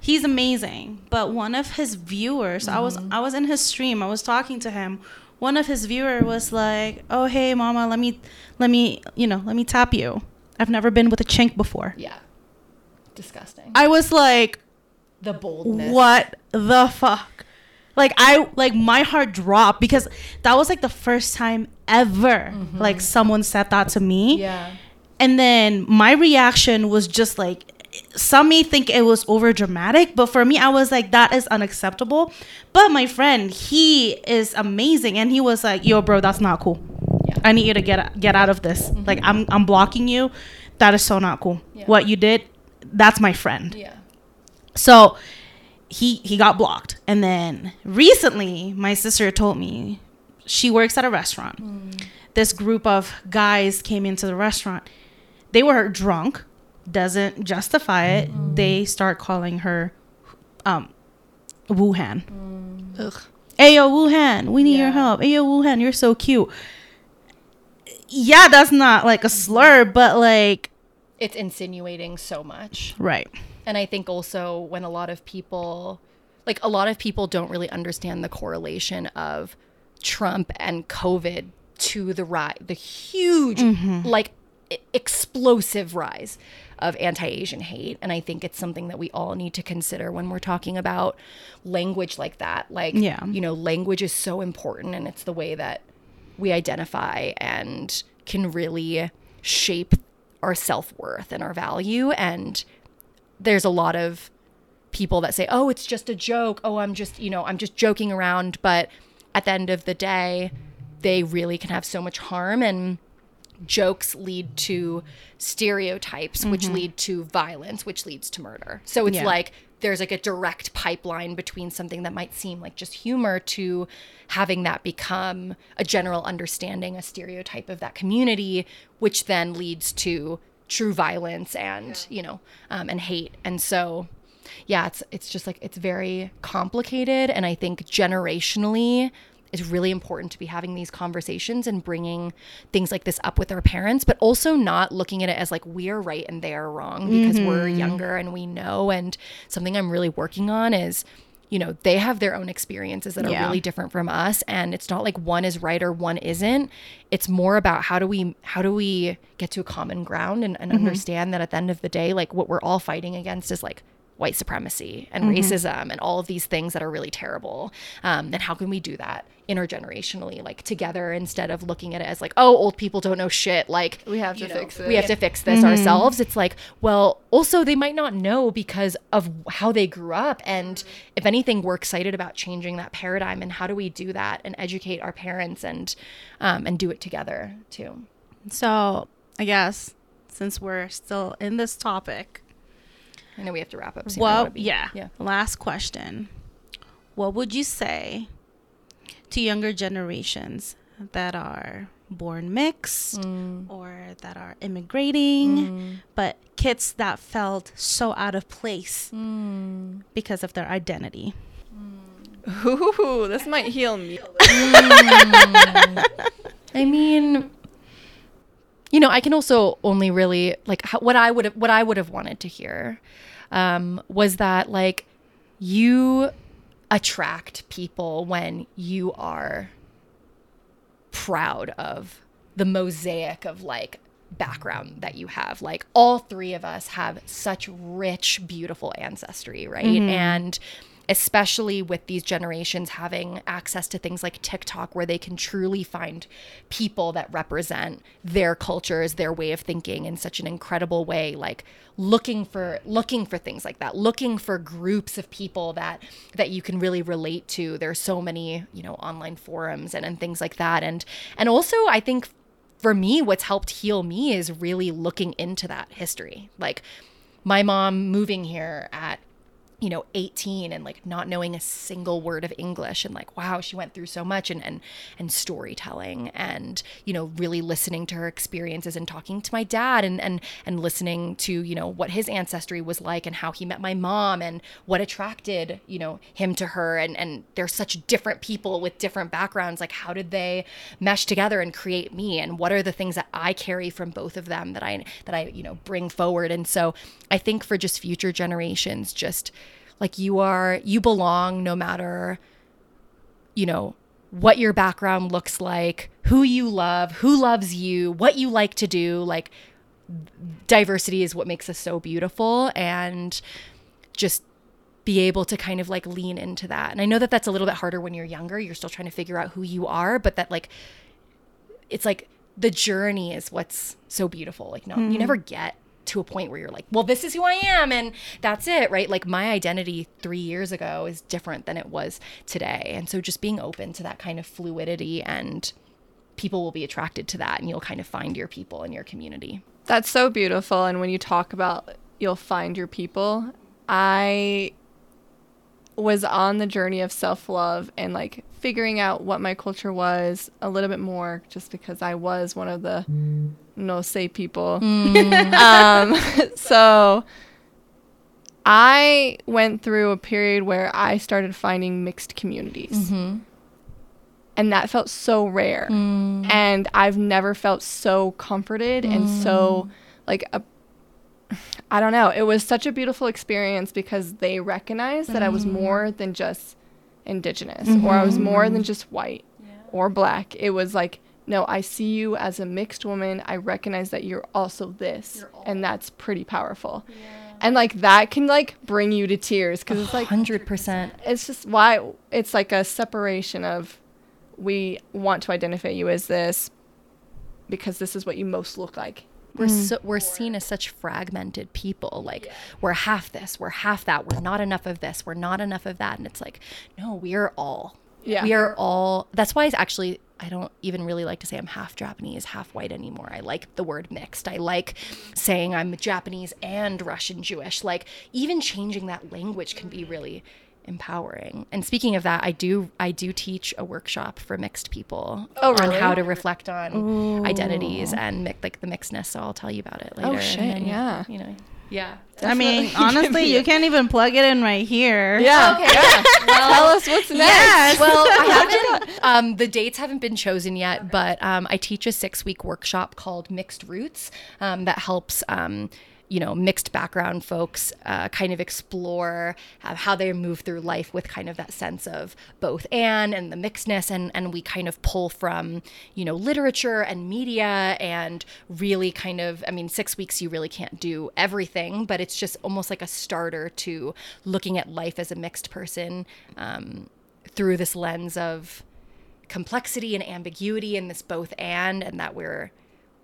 he's amazing. But one of his viewers, I was I was in his stream, I was talking to him. One of his viewer was like, "Oh hey, mama, let me let me you know let me tap you. I've never been with a chink before." Yeah. Disgusting. I was like, the boldness. what the fuck like i like my heart dropped because that was like the first time ever mm-hmm. like someone said that to me Yeah. and then my reaction was just like some may think it was over dramatic but for me i was like that is unacceptable but my friend he is amazing and he was like yo bro that's not cool Yeah. i need you to get get out of this mm-hmm. like i'm i'm blocking you that is so not cool Yeah. what you did that's my friend Yeah. so he he got blocked. And then recently my sister told me she works at a restaurant. Mm. This group of guys came into the restaurant. They were drunk. Doesn't justify it. Mm. Mm. They start calling her um Wuhan. Ugh. Hey yo Wuhan, we need your help. Hey yo Wuhan, you're so cute. Yeah, that's not like a slur, but like It's insinuating so much. right. And I think also when a lot of people, like a lot of people don't really understand the correlation of Trump and COVID to the rise, the huge, mm-hmm. like e- explosive rise of anti-Asian hate. And I think it's something that we all need to consider when we're talking about language like that. Like, Yeah. you know, language is so important and it's the way that we identify and can really shape our self-worth and our value and there's a lot of people that say, "Oh, it's just a joke. Oh, I'm just, you know, I'm just joking around." But at the end of the day, they really can have so much harm and jokes lead to stereotypes which mm-hmm. lead to violence which leads to murder. So it's Yeah. like there's like a direct pipeline between something that might seem like just humor to having that become a general understanding, a stereotype of that community, which then leads to true violence and you know um, and hate. And so, yeah, it's it's just like it's very complicated, and I think generationally. It's really important to be having these conversations and bringing things like this up with our parents, but also not looking at it as like we are right and they are wrong because we're mm-hmm. younger and we know. And something I'm really working on is you know, they have their own experiences that are Yeah. really different from us and it's not like one is right or one isn't. It's more about how do we how do we get to a common ground and, and mm-hmm. understand that at the end of the day, like what we're all fighting against is like white supremacy and racism and all of these things that are really terrible. Um, and how can we do that intergenerationally, like together, instead of looking at it as like, oh, old people don't know shit. Like We have to know, fix it. We have to fix this ourselves. It's like, well, also they might not know because of how they grew up. And if anything, we're excited about changing that paradigm. And how do we do that and educate our parents and um, and do it together too. So I guess since we're still in this topic, I know we have to wrap up soon. Well, be- yeah, yeah. Last question: What would you say to younger generations that are born mixed Mm. or that are immigrating, but kids that felt so out of place Mm. because of their identity? Ooh, this might heal me. I mean, you know, I can also only really like how, what I would have what I would have wanted to hear um, was that like you attract people when you are proud of the mosaic of like background that you have. Like all three of us have such rich, beautiful ancestry, right? And especially with these generations having access to things like TikTok where they can truly find people that represent their cultures, their way of thinking in such an incredible way, like looking for looking for things like that, looking for groups of people that that you can really relate to. There's so many, you know, online forums and, and things like that. And and also I think for me, what's helped heal me is really looking into that history. Like my mom moving here at you know 18 and like not knowing a single word of english and like wow she went through so much and and and storytelling and you know really listening to her experiences and talking to my dad and and and listening to you know what his ancestry was like and how he met my mom and what attracted you know him to her. And and they're such different people with different backgrounds. Like how did they mesh together and create me? And what are the things that I carry from both of them that I that I you know bring forward? And so I think for just future generations just like you are, you belong no matter, you know, what your background looks like, who you love, who loves you, what you like to do. Like diversity is what makes us so beautiful and just be able to kind of like lean into that. And I know that that's a little bit harder when you're younger. You're still trying to figure out who you are, but that like it's like the journey is what's so beautiful. Like no, mm-hmm. you never get to a point where you're like, well, this is who I am and that's it, right? Like my identity three years ago is different than it was today. And so just being open to that kind of fluidity and people will be attracted to that and you'll kind of find your people in your community. That's so beautiful. And when you talk about you'll find your people, I was on the journey of self love and like figuring out what my culture was a little bit more just because I was one of the no say people. Mm. um, so I went through a period where I started finding mixed communities. Mm-hmm. And that felt so rare. Mm. And I've never felt so comforted mm. and so like a I don't know. It was such a beautiful experience because they recognized that I was mm. more than just indigenous mm-hmm. or I was more than just white yeah. or black. It was like, no, I see you as a mixed woman. I recognize that you're also this. You're and that's pretty powerful. Yeah. And like that can like bring you to tears because it's like 100%. It's just why it's like a separation of we want to identify you as this because this is what you most look like we're mm. so we're seen as such fragmented people like yeah. we're half this we're half that we're not enough of this we're not enough of that and it's like no we are all yeah we are all that's why it's actually I don't even really like to say I'm half Japanese, half white anymore. I like the word mixed. I like saying I'm Japanese and Russian Jewish. Like even changing that language can be really empowering. And speaking of that, I do I do teach a workshop for mixed people oh, really? on how to reflect on Ooh. identities and mi- like the mixedness. So I'll tell you about it later. Oh shit! Then, yeah. You know. Yeah. Definitely. I mean, honestly, you can't even plug it in right here. Yeah. Okay. Yeah. Well, Tell us what's next. Yes. Well, I haven't. Um, the dates haven't been chosen yet, but um, I teach a six-week workshop called Mixed Roots um, that helps um, you know mixed background folks uh, kind of explore uh, how they move through life with kind of that sense of both and and the mixedness and and we kind of pull from you know literature and media and really kind of i mean six weeks you really can't do everything but it's just almost like a starter to looking at life as a mixed person um, through this lens of complexity and ambiguity and this both and and that we're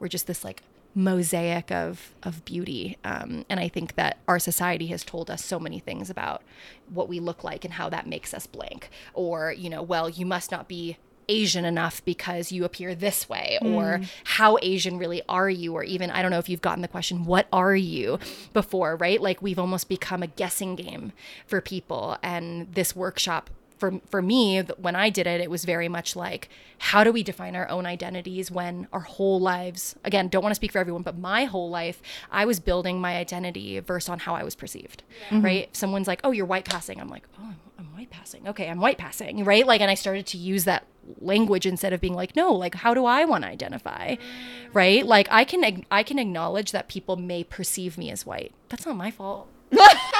we're just this like mosaic of of beauty. Um, and I think that our society has told us so many things about what we look like and how that makes us blank. Or you know, well, you must not be Asian enough because you appear this way, mm. or how Asian really are you, or even I don't know if you've gotten the question, what are you before, right? Like we've almost become a guessing game for people. And this workshop for for me when I did it it was very much like how do we define our own identities when our whole lives again don't want to speak for everyone but my whole life I was building my identity versus on how I was perceived mm-hmm. right? If someone's like oh you're white passing I'm like oh I'm, I'm white passing. Okay I'm white passing right? Like and I started to use that language instead of being like no like how do I want to identify? Right? Like I can I can acknowledge that people may perceive me as white. That's not my fault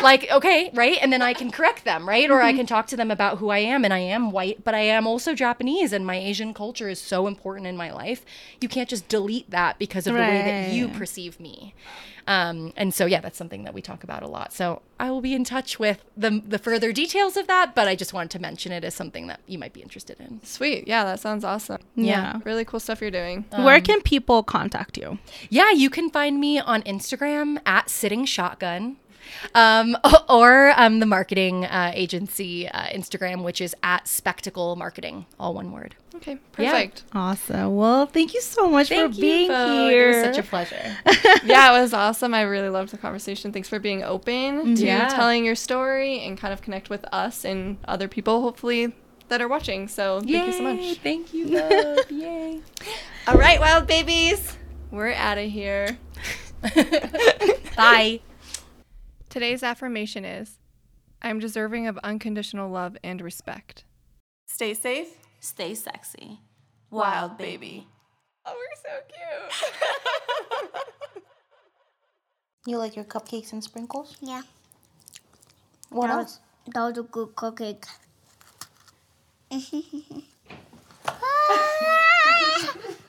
like okay right? And then i can correct them right? Or i mm-hmm. can talk to them about who i am and i am white but i am also japanese and my asian culture is so important in my life. You can't just delete that because of right. the way that you perceive me. Um, and so yeah that's something that we talk about a lot. So i will be in touch with the, the further details of that but i just wanted to mention it as something that you might be interested in. Sweet. Yeah that sounds awesome. Yeah, yeah. really cool stuff you're doing. Um, where can people contact you? Yeah you can find me on instagram at sitting shotgun Um, or um, the marketing uh, agency uh, Instagram, which is at Spectacle Marketing, all one word. Okay, Yeah. perfect. Awesome. Well, thank you so much for being Vogue. here. It was such a pleasure. Yeah. it was awesome. I really loved the conversation. Thanks for being open to Yeah. telling your story and kind of connect with us and other people, hopefully, that are watching. So thank you so much. Thank you, Vogue. Yay. All right, wild babies, we're out of here. Bye. Today's affirmation is I'm deserving of unconditional love and respect. Stay safe. Stay sexy. Wild, Wild baby. baby. Oh, we're so cute. you like your cupcakes and sprinkles? Yeah. What that else? Was, that was a good cupcake.